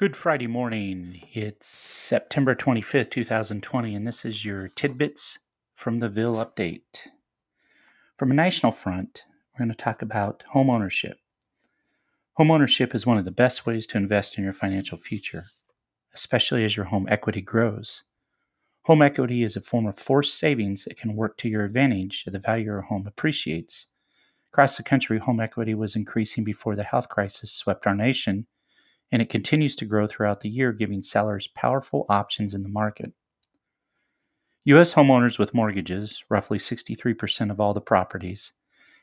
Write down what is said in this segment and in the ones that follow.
Good Friday morning. It's September 25th, 2020, and this is your Tidbits from the Ville update. From a national front, we're going to talk about home ownership. Home ownership is one of the best ways to invest in your financial future, especially as your home equity grows. Home equity is a form of forced savings that can work to your advantage as the value of your home appreciates. Across the country, home equity was increasing before the health crisis swept our nation and it continues to grow throughout the year, giving sellers powerful options in the market. U.S. homeowners with mortgages, roughly 63% of all the properties,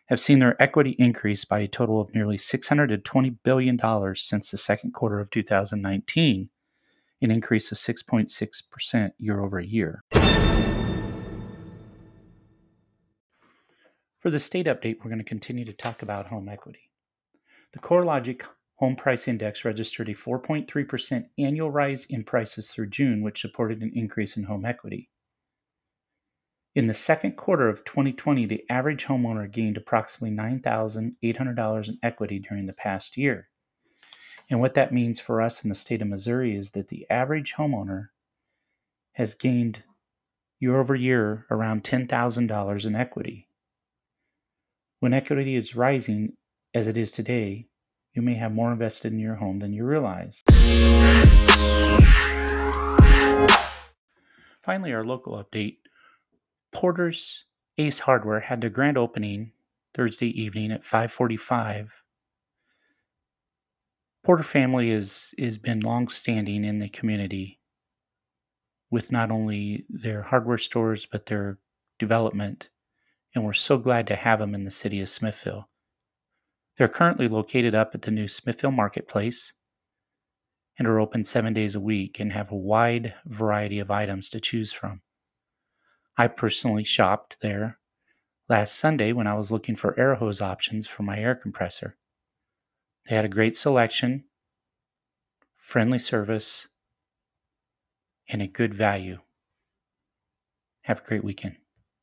have seen their equity increase by a total of nearly $620 billion since the second quarter of 2019, an increase of 6.6% year over year. For the state update, we're going to continue to talk about home equity. The CoreLogic Home Price Index registered a 4.3% annual rise in prices through June, which supported an increase in home equity. In the second quarter of 2020, the average homeowner gained approximately $9,800 in equity during the past year. And what that means for us in the state of Missouri is that the average homeowner has gained year over year around $10,000 in equity. When equity is rising, as it is today, you may have more invested in your home than you realize. Finally, our local update Porter's Ace Hardware had their grand opening Thursday evening at 545. Porter family is has been long standing in the community with not only their hardware stores but their development, and we're so glad to have them in the city of Smithville. They're currently located up at the new Smithville Marketplace and are open seven days a week and have a wide variety of items to choose from. I personally shopped there last Sunday when I was looking for air hose options for my air compressor. They had a great selection, friendly service, and a good value. Have a great weekend.